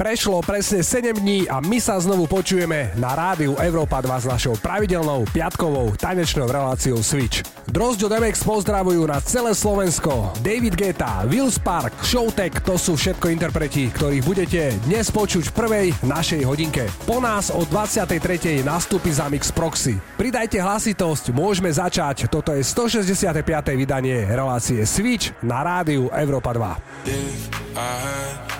Prešlo presne 7 dní a my sa znovu počujeme na rádiu Európa 2 s našou pravidelnou piatkovou tanečnou reláciou Switch. Drozďo Demex pozdravujú na celé Slovensko. David Geta, Will Spark, Showtek, to sú všetko interpreti, ktorých budete dnes počuť v prvej našej hodinke. Po nás o 23. nastúpi za Mix Proxy. Pridajte hlasitosť, môžeme začať. Toto je 165. vydanie relácie Switch na rádiu Európa 2.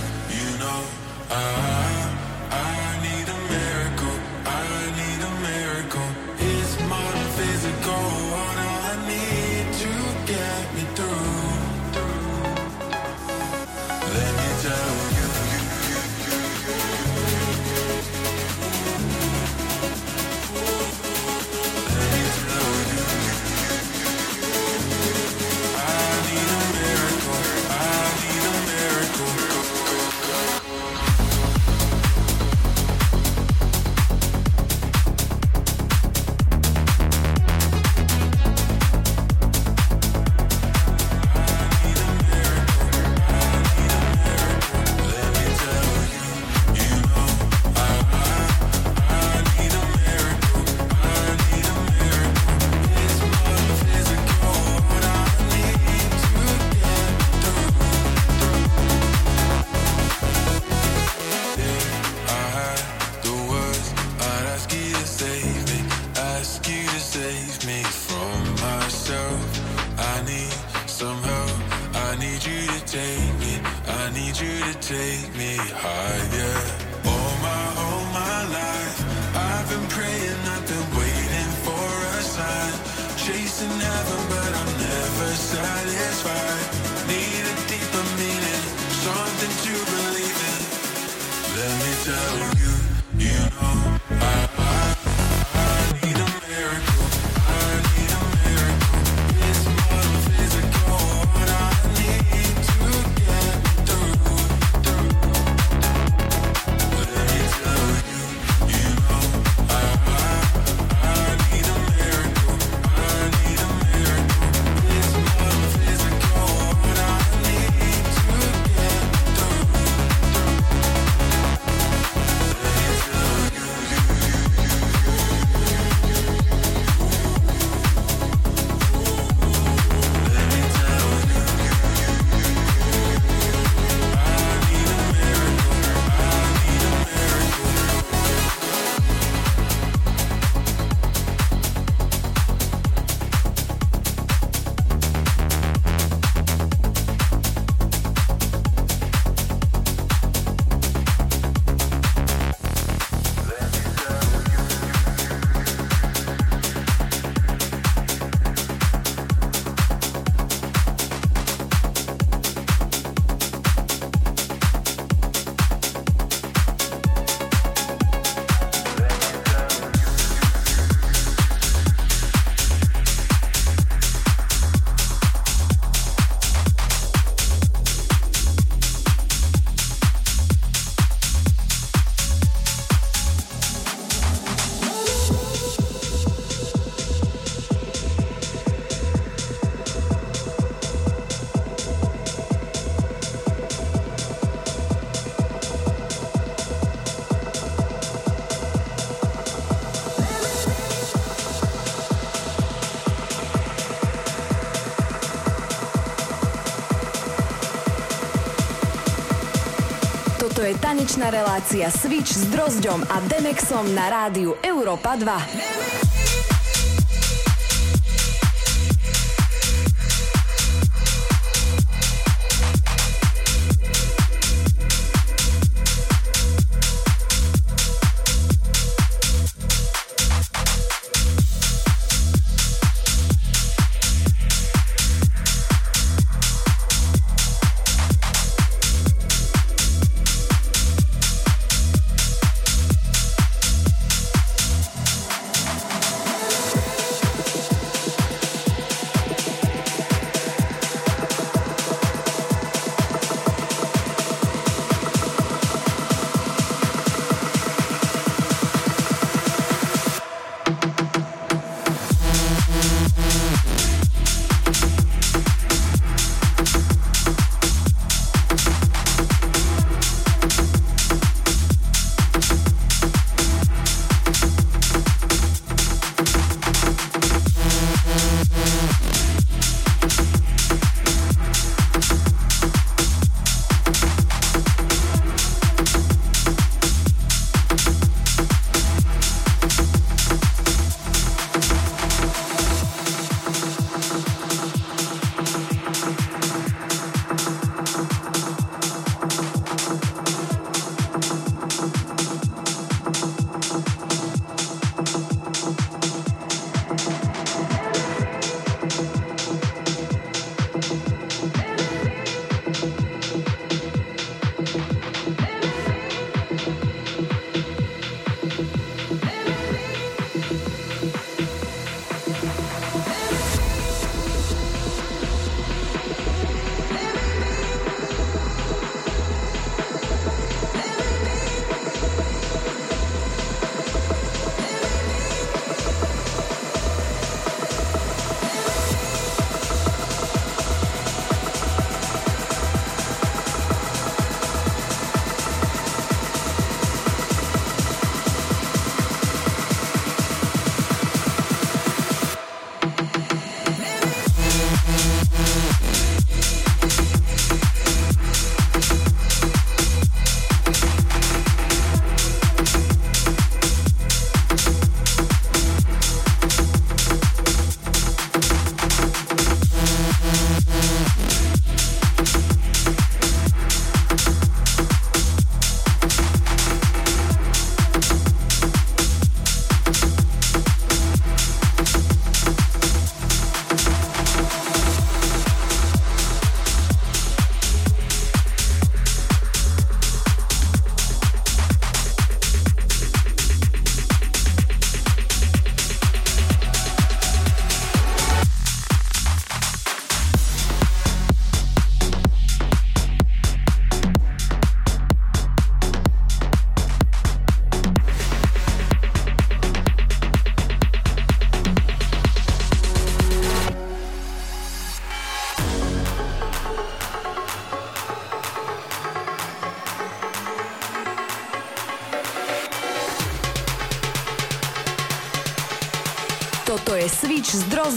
know. I, I Tanečná relácia Switch s Drozďom a Demexom na rádiu Európa 2.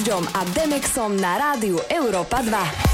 Drozďom a Demexom na rádiu Európa 2.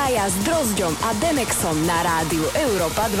spája s Drozďom a Demexom na rádiu Európa 2.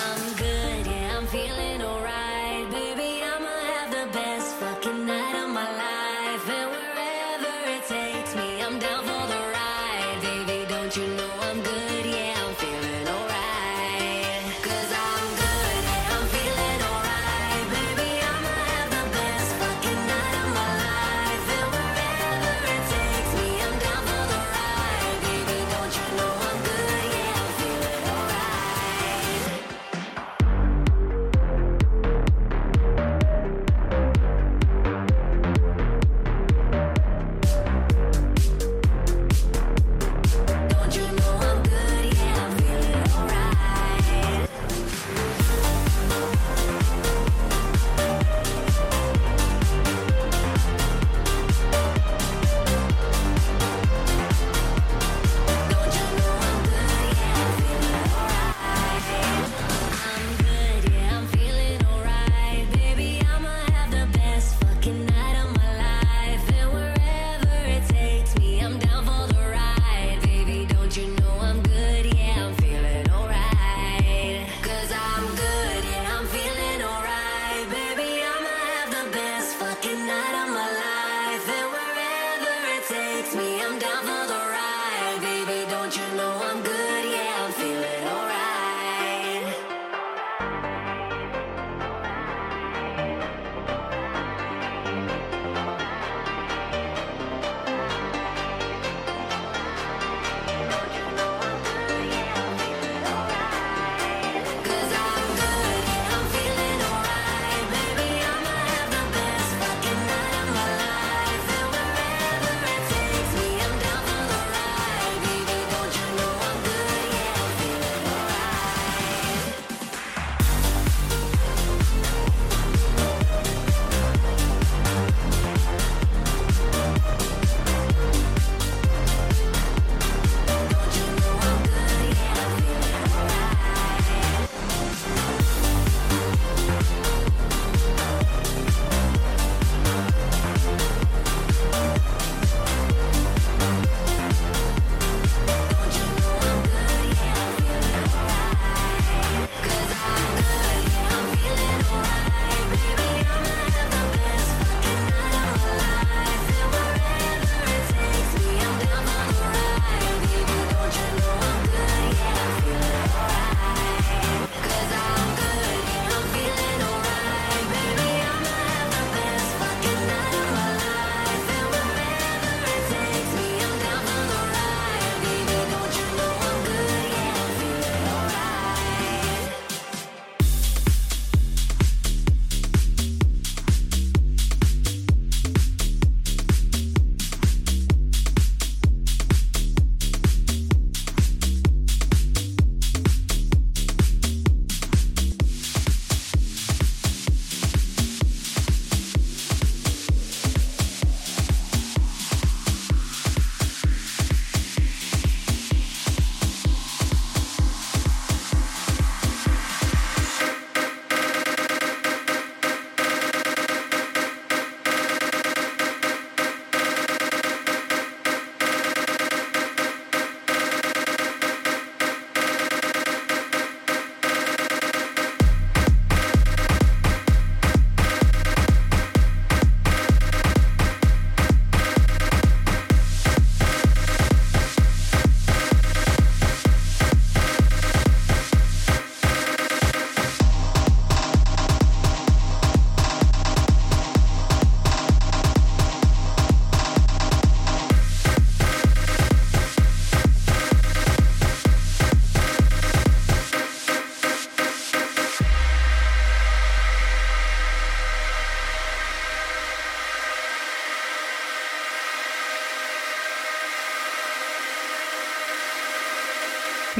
down the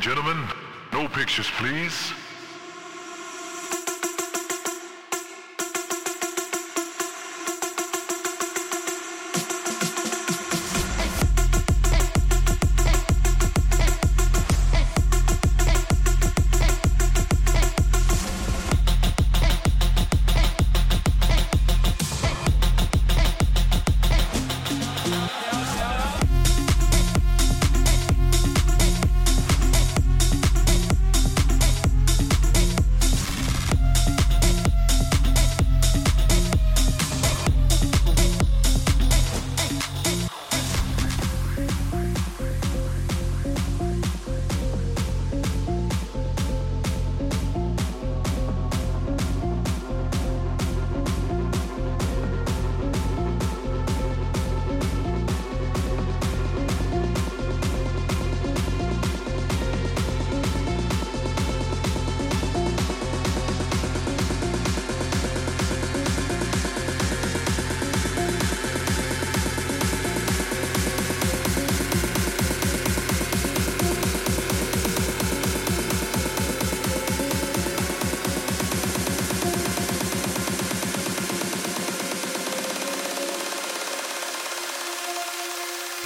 And gentlemen, no pictures please.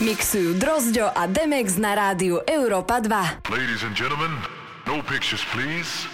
Mixujú Drozďo a Demex na rádiu Európa 2. Ladies and gentlemen, no pictures please.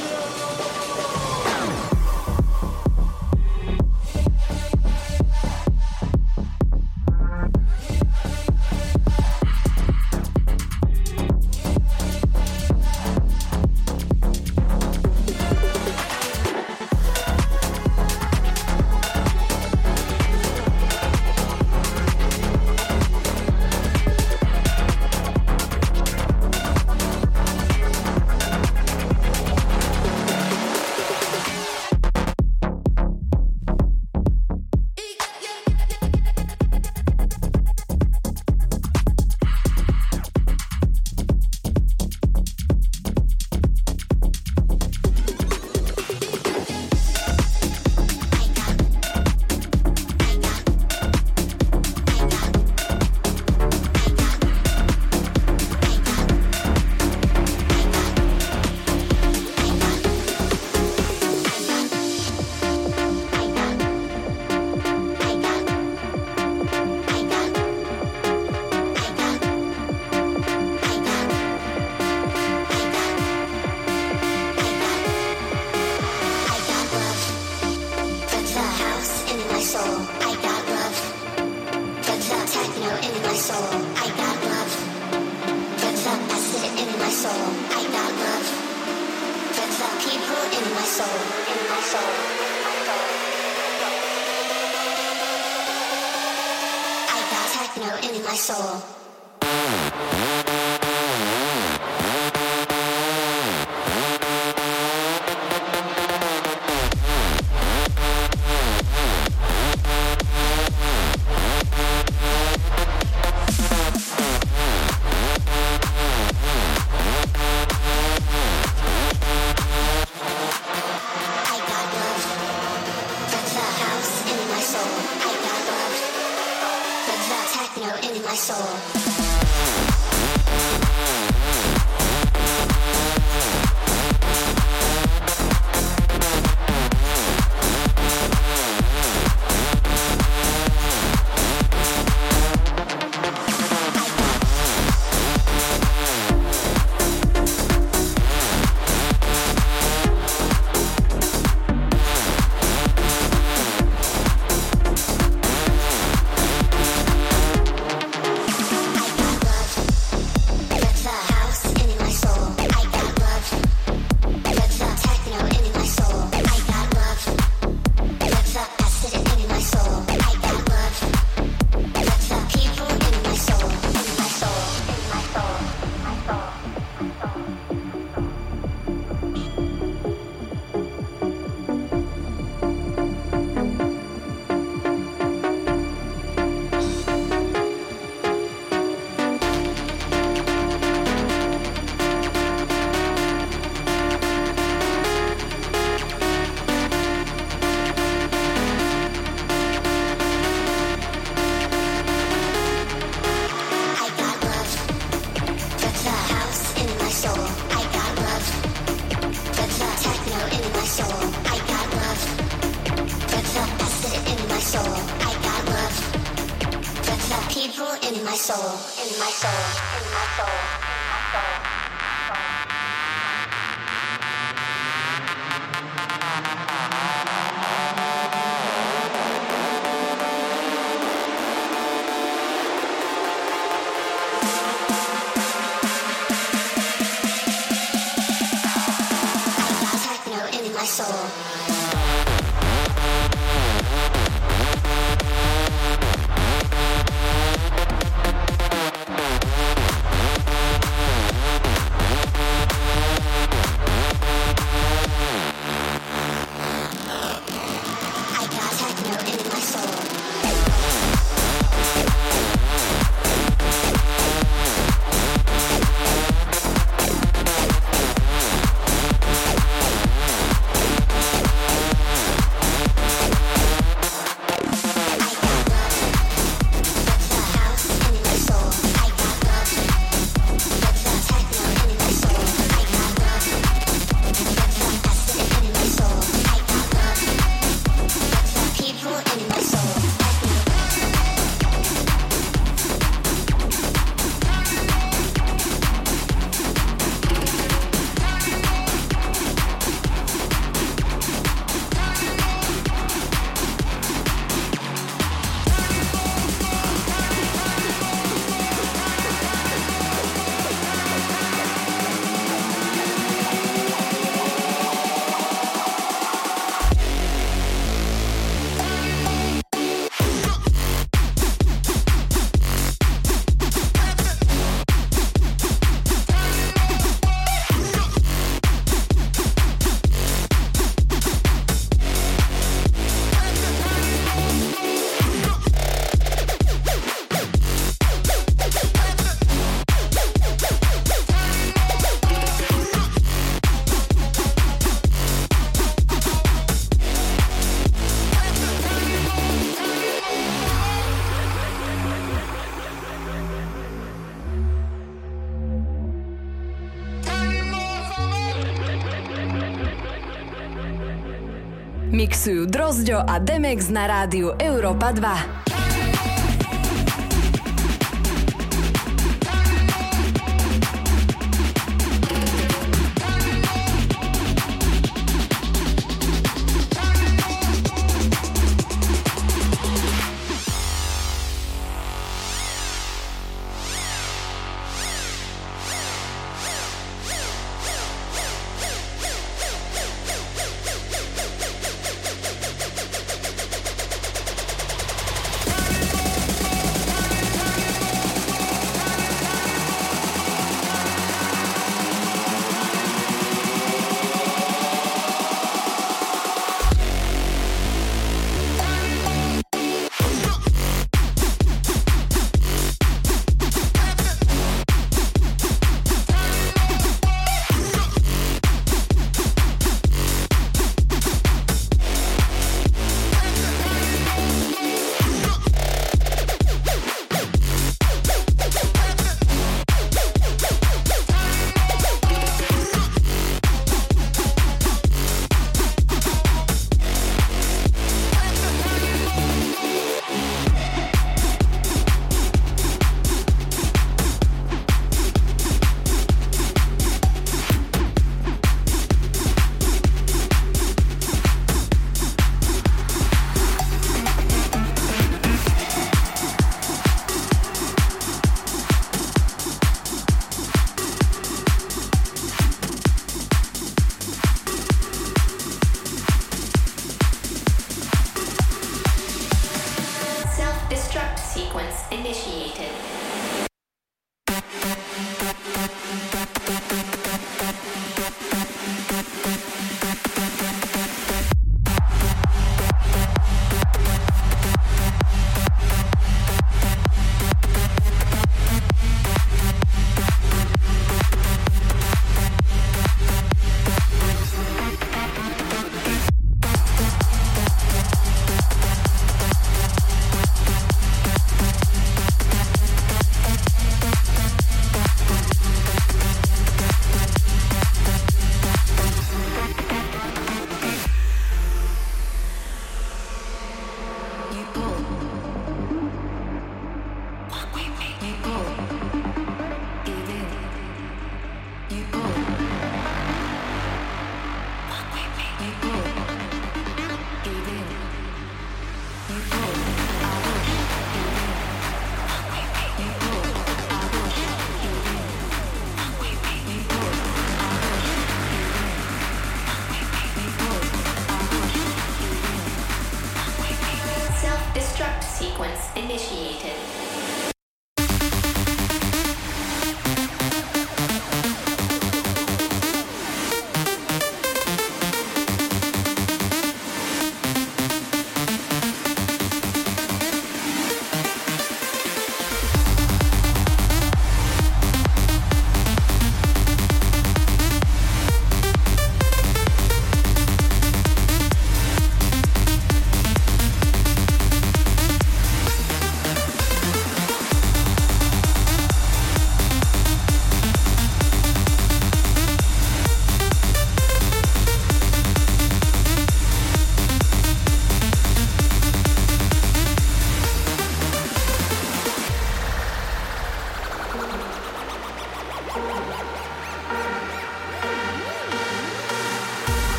Drozďo a Demex na rádiu Európa 2.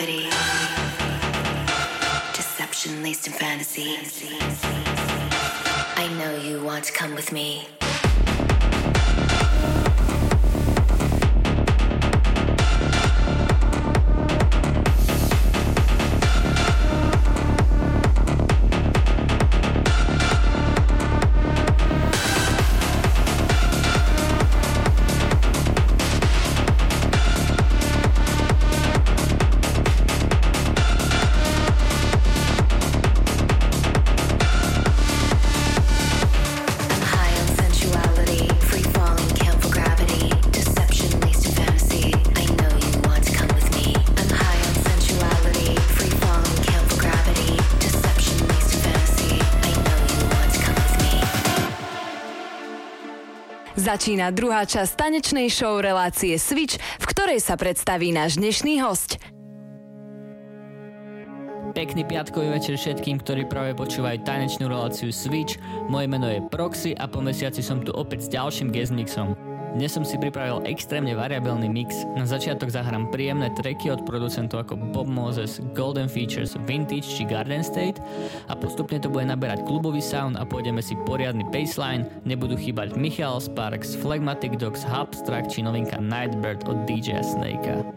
Gravity. Deception laced in fantasy. I know you want to come with me. Začína druhá časť tanečnej show relácie Switch, v ktorej sa predstaví náš dnešný host. Pekný piatkový večer všetkým, ktorí práve počúvajú tanečnú reláciu Switch. Moje meno je Proxy a po mesiaci som tu opäť s ďalším guest mixom. Dnes som si pripravil extrémne variabilný mix. Na začiatok zahrám príjemné tracky od producentov ako Bob Moses, Golden Features, Vintage či Garden State a postupne to bude naberať klubový sound a pôjdeme si poriadny baseline, nebudú chýbať Michael Sparks, Phlegmatic Dogs, Hubstrack či novinka Nightbird od DJ Snakea.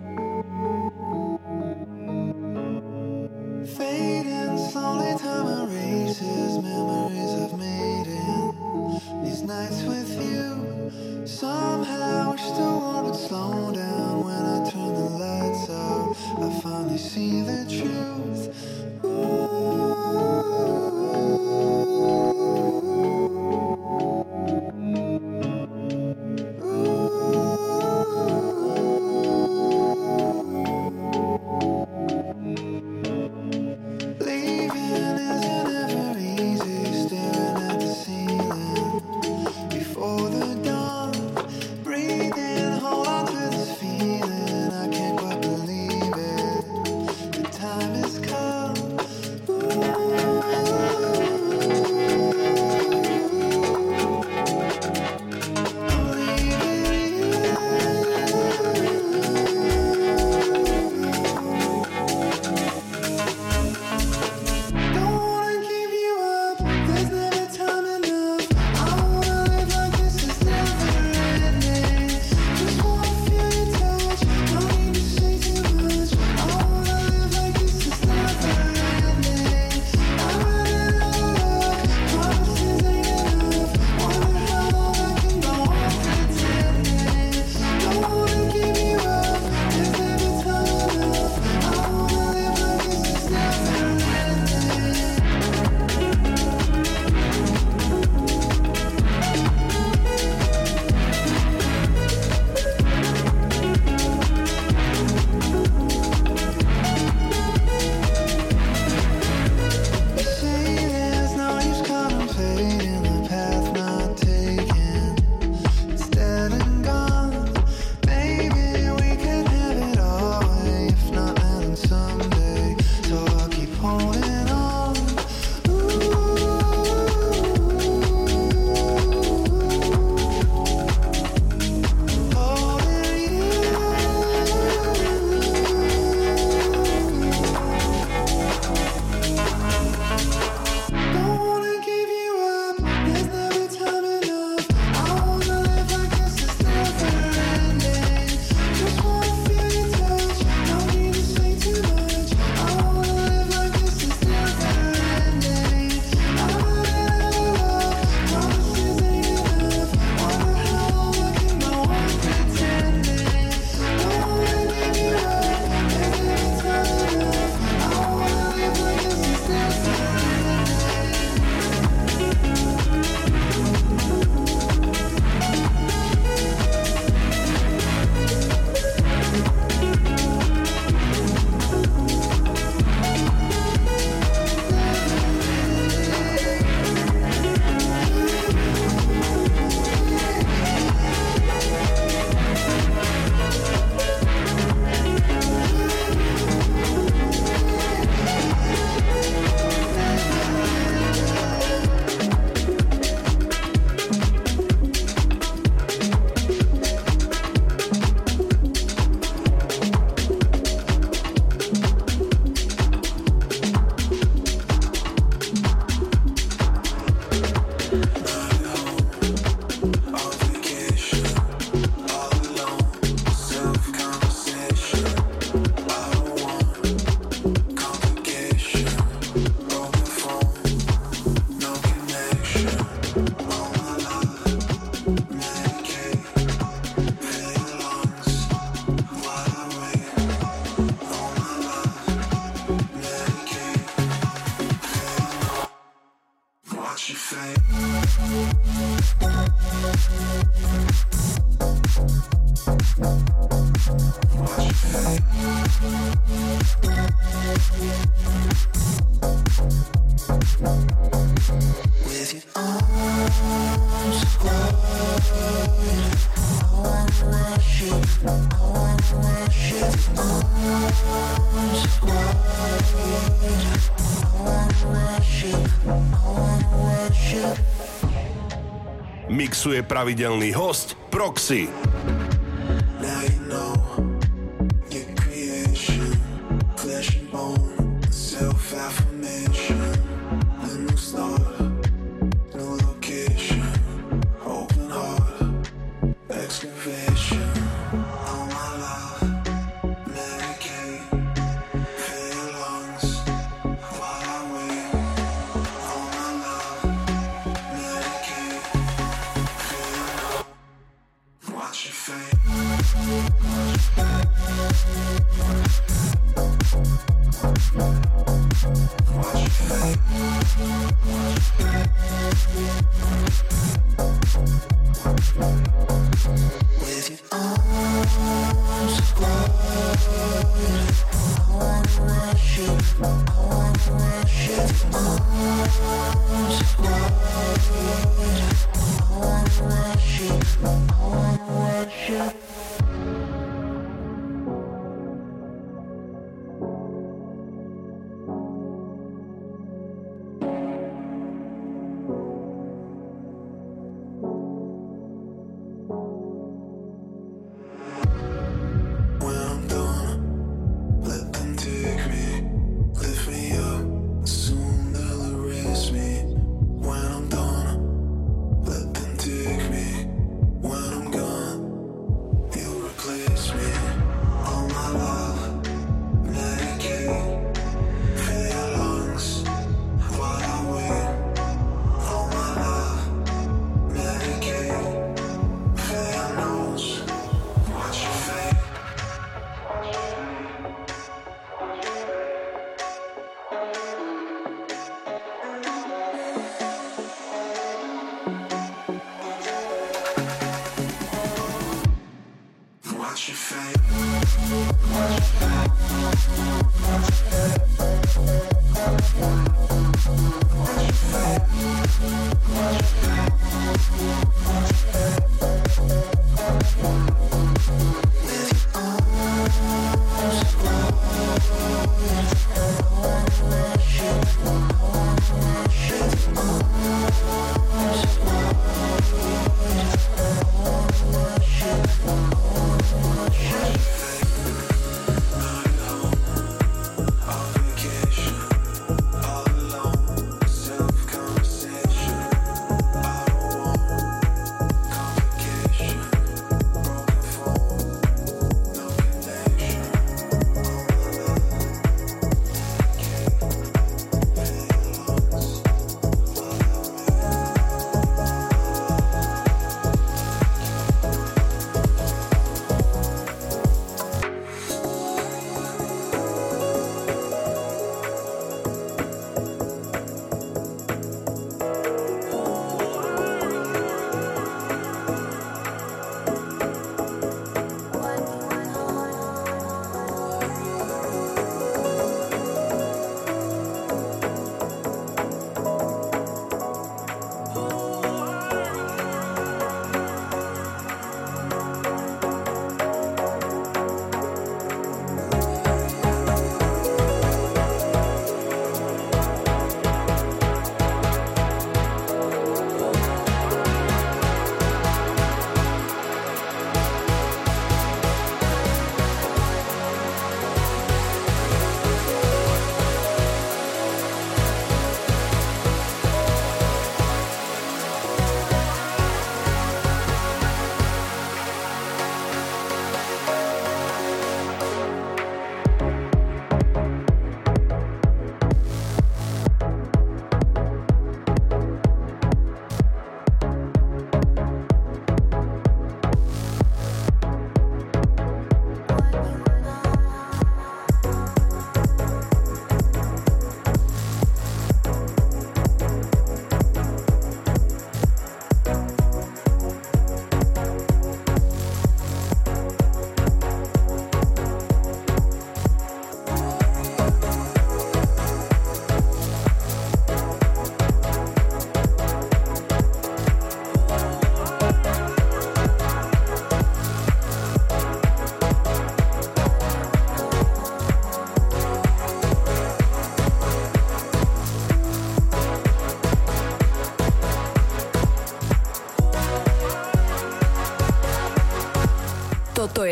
Pravidelný host Proxy.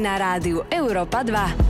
na rádiu Európa 2.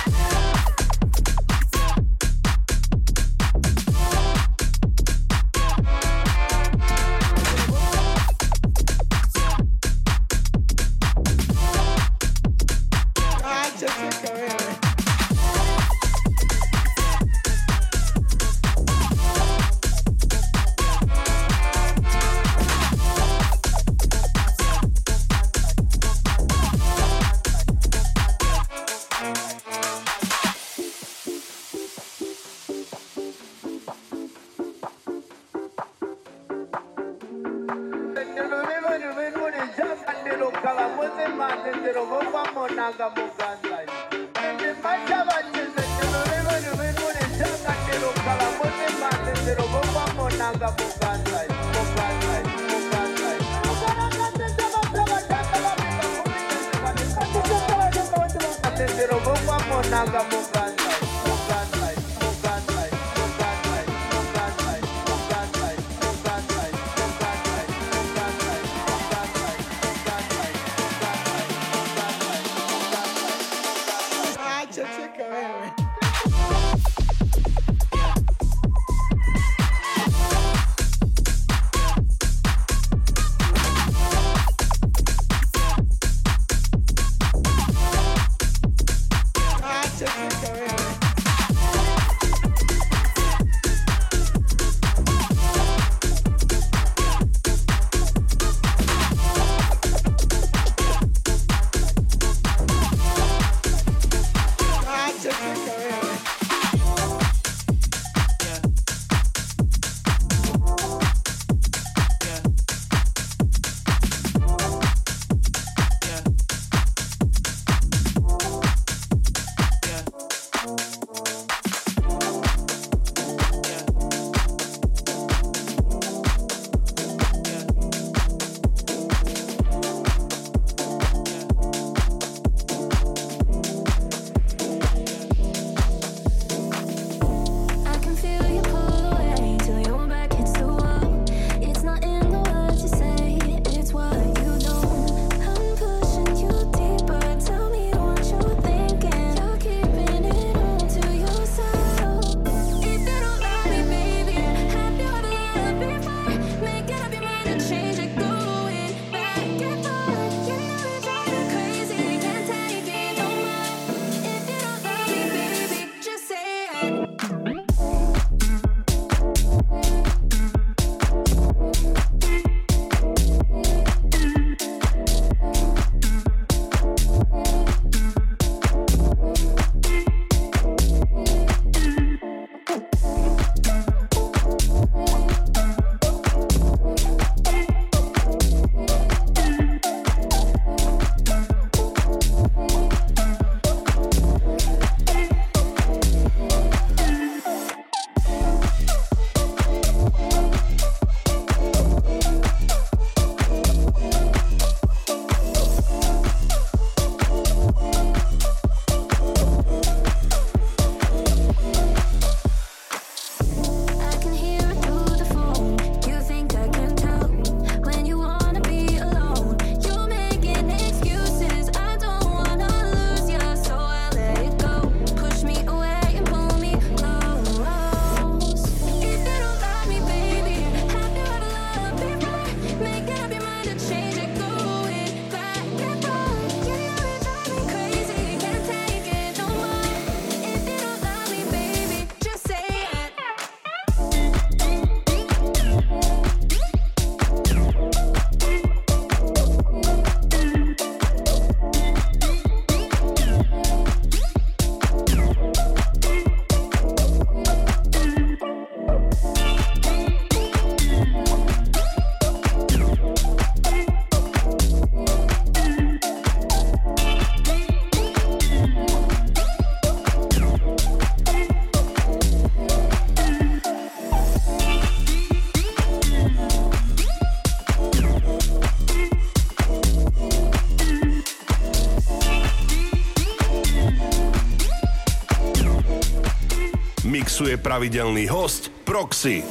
Mixuje pravidelný host Proxy.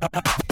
Bye.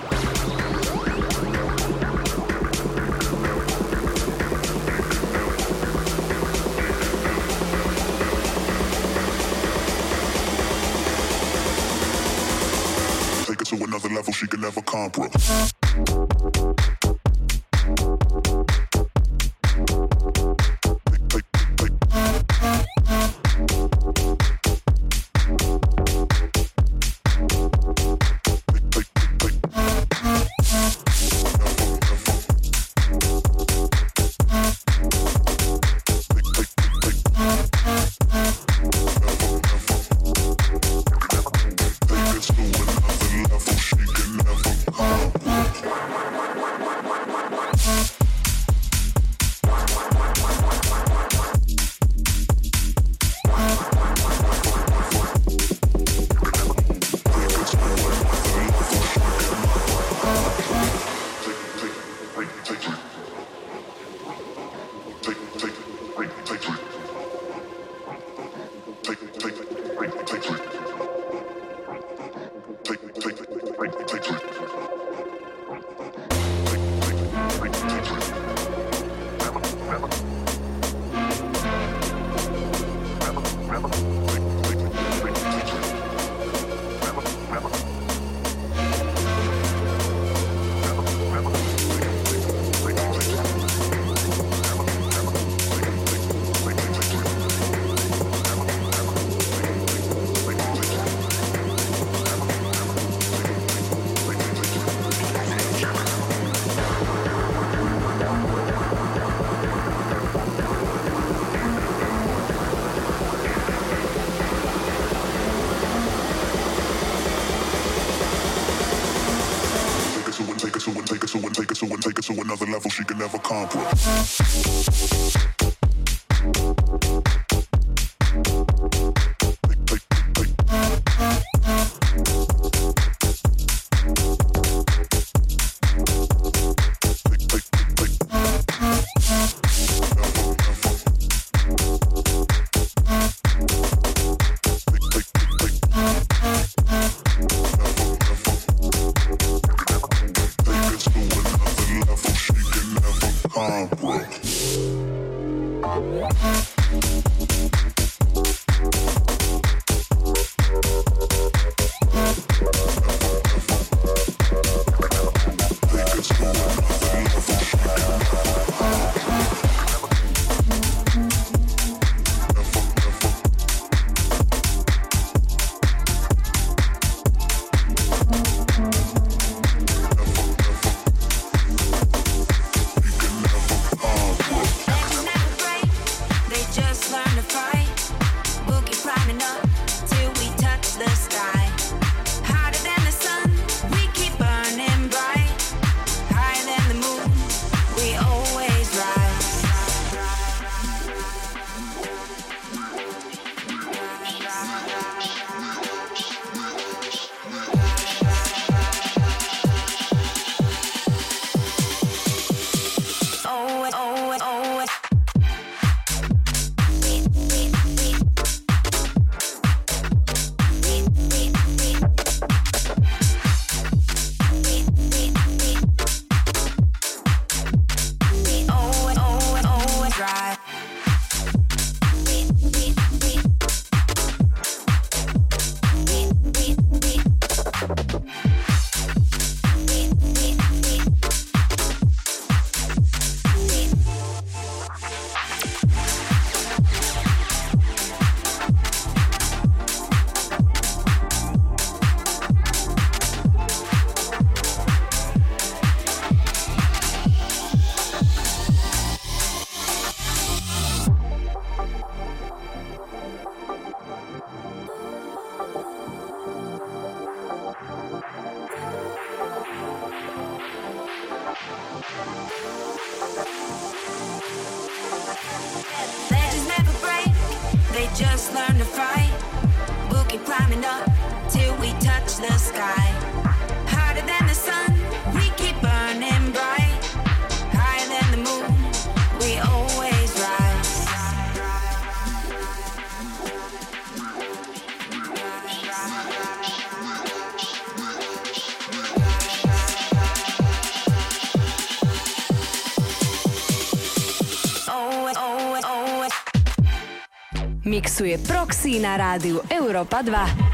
to another level she can never comprehend. Mixuje Proxy na rádiu Európa 2.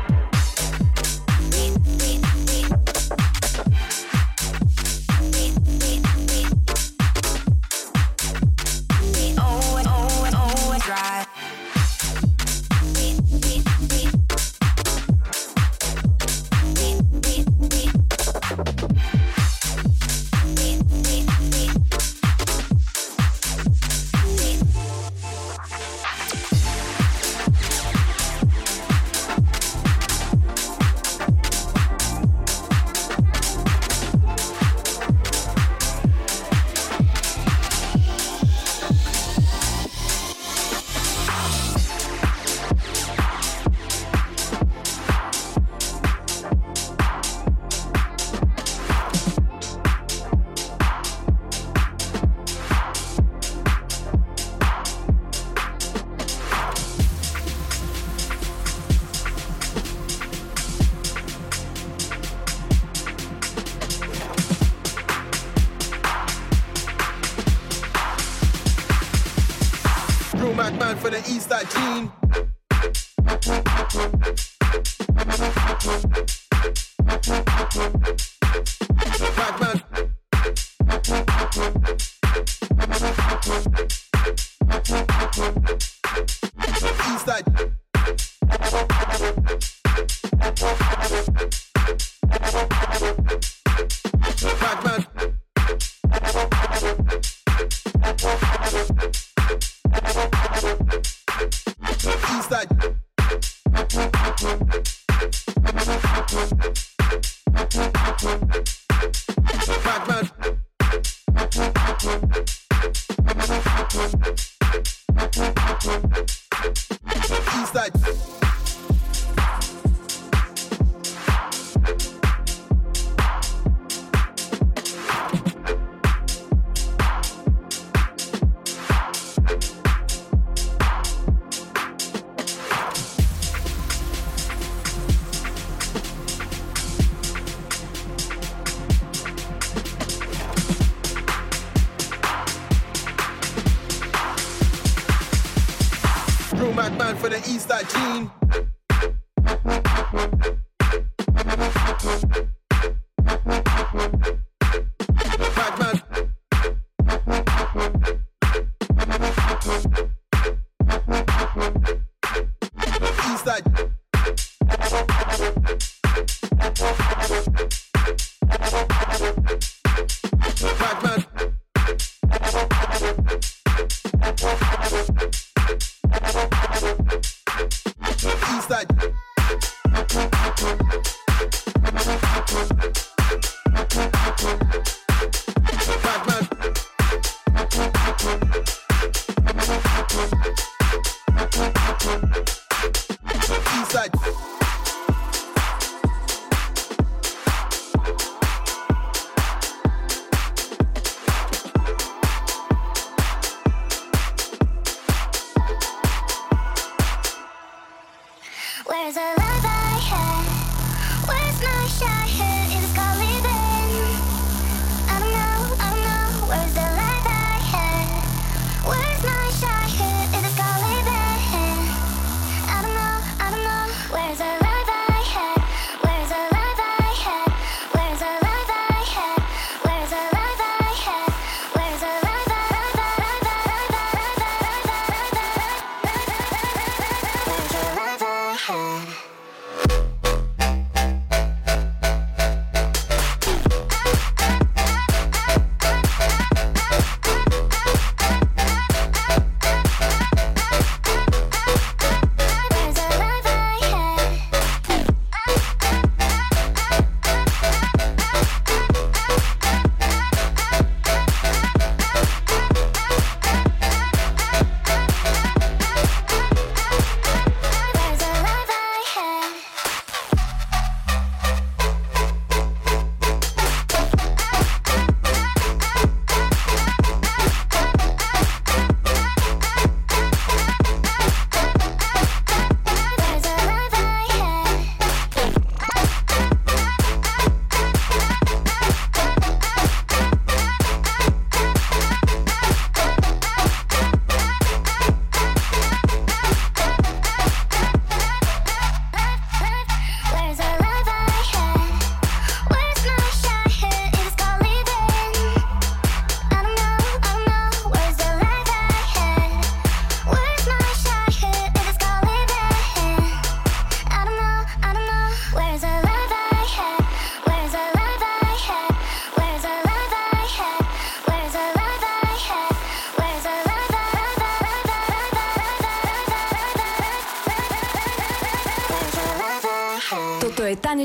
that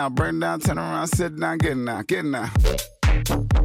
down, burn down, turn around, sit down, get down, get down.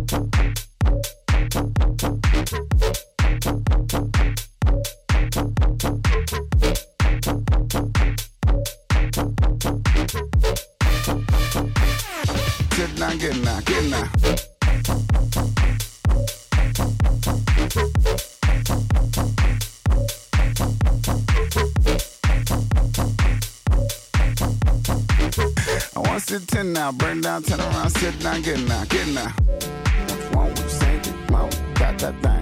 down, turn around, sit down, get now, get now. What's wrong with you? Say it, mouth, da da da.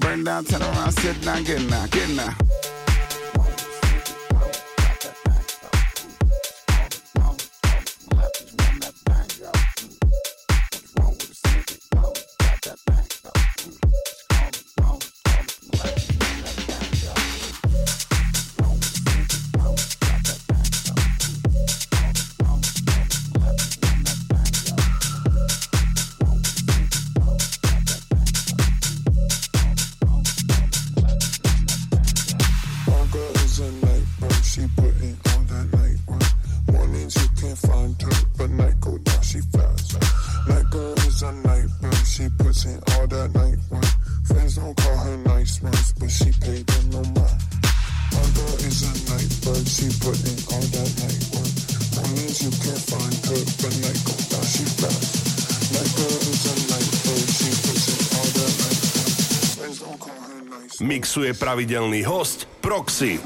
burn down, turn around, sit down, get now, get now. mixuje pravidelný host Proxy.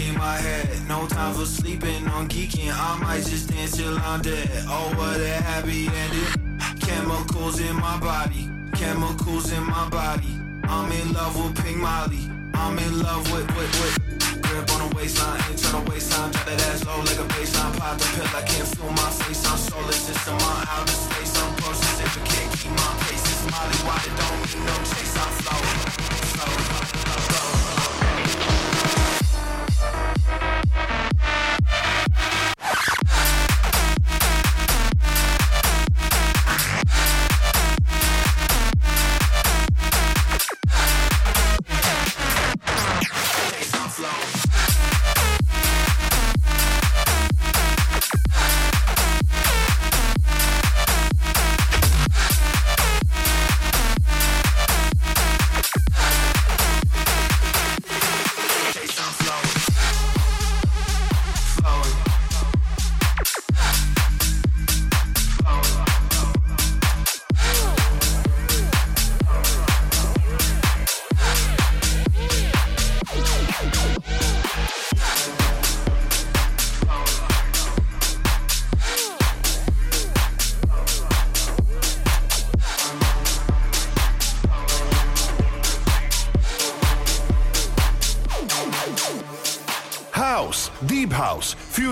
In my head. No time for sleeping on geeking. I might just dance till I'm dead. Oh, what a happy ending. Chemicals in my body. Chemicals in my body. I'm in love with Pink Molly. I'm in love with, with, with. Grip on the waistline, ain't tryna waistline. Drop that ass low like a baseline. Pop the pill, I can't feel my face. I'm solar system, on outer space. I'm processing, but can't keep my pace. It's Molly Water, don't need no chase. I'm flowing, flowing, flowing.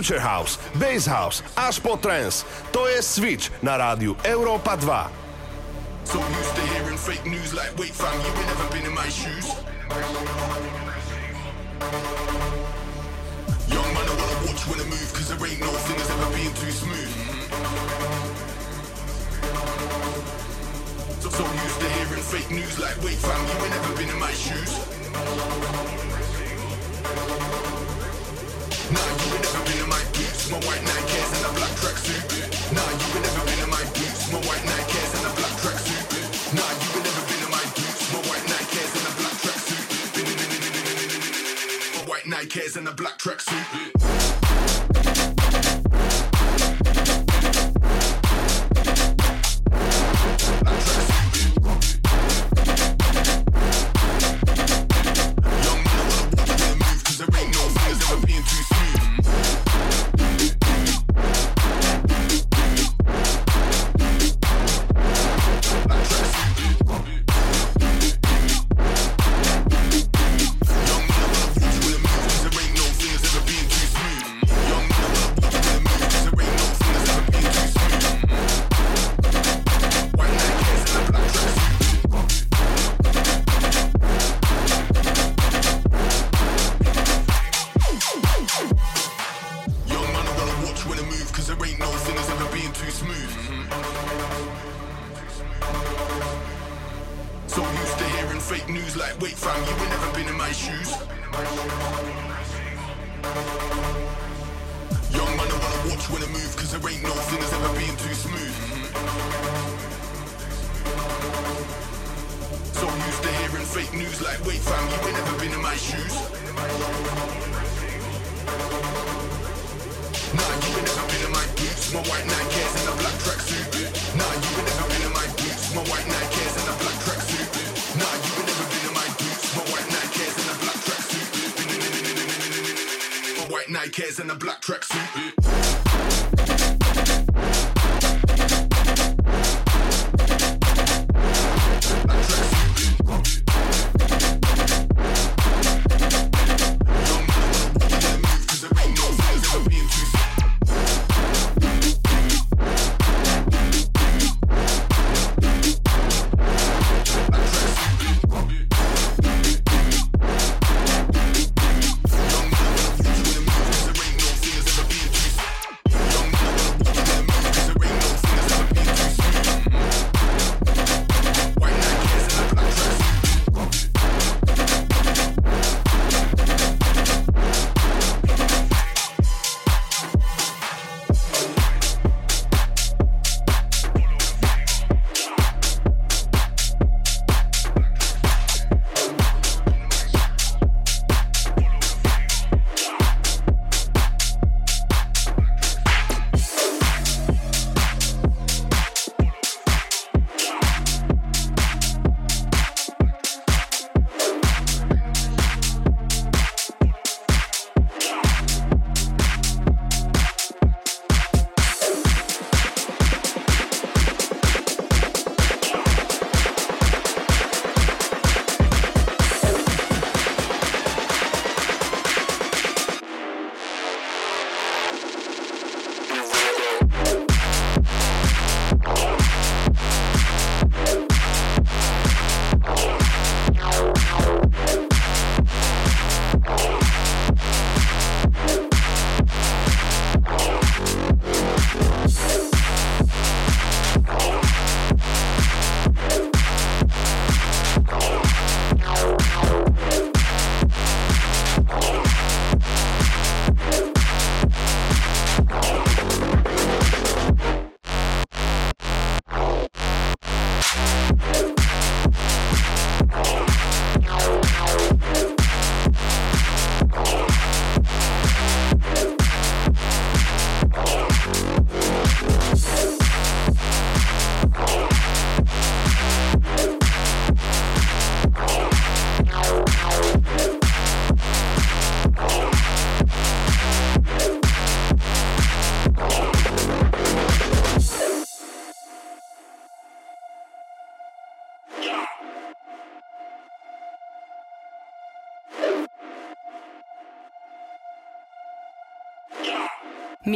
Future House, Bass House až po Trance. To je Switch na rádiu Európa 2. So used to hearing fake news like, wait fam, you ain't never been in my shoes. Young man, I wanna watch when I move, cause there ain't no thing that's ever been too smooth. So, so used to hearing fake news like, wait fam, you ain't never been in my shoes. My white Nikes and a black tracksuit. Nah, you never been in my boots, my white and a black tracksuit. Nah, you never been in my boots, my white and a black tracksuit. My white and a black tracksuit.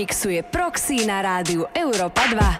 Mixuje Proxy na rádiu Europa 2.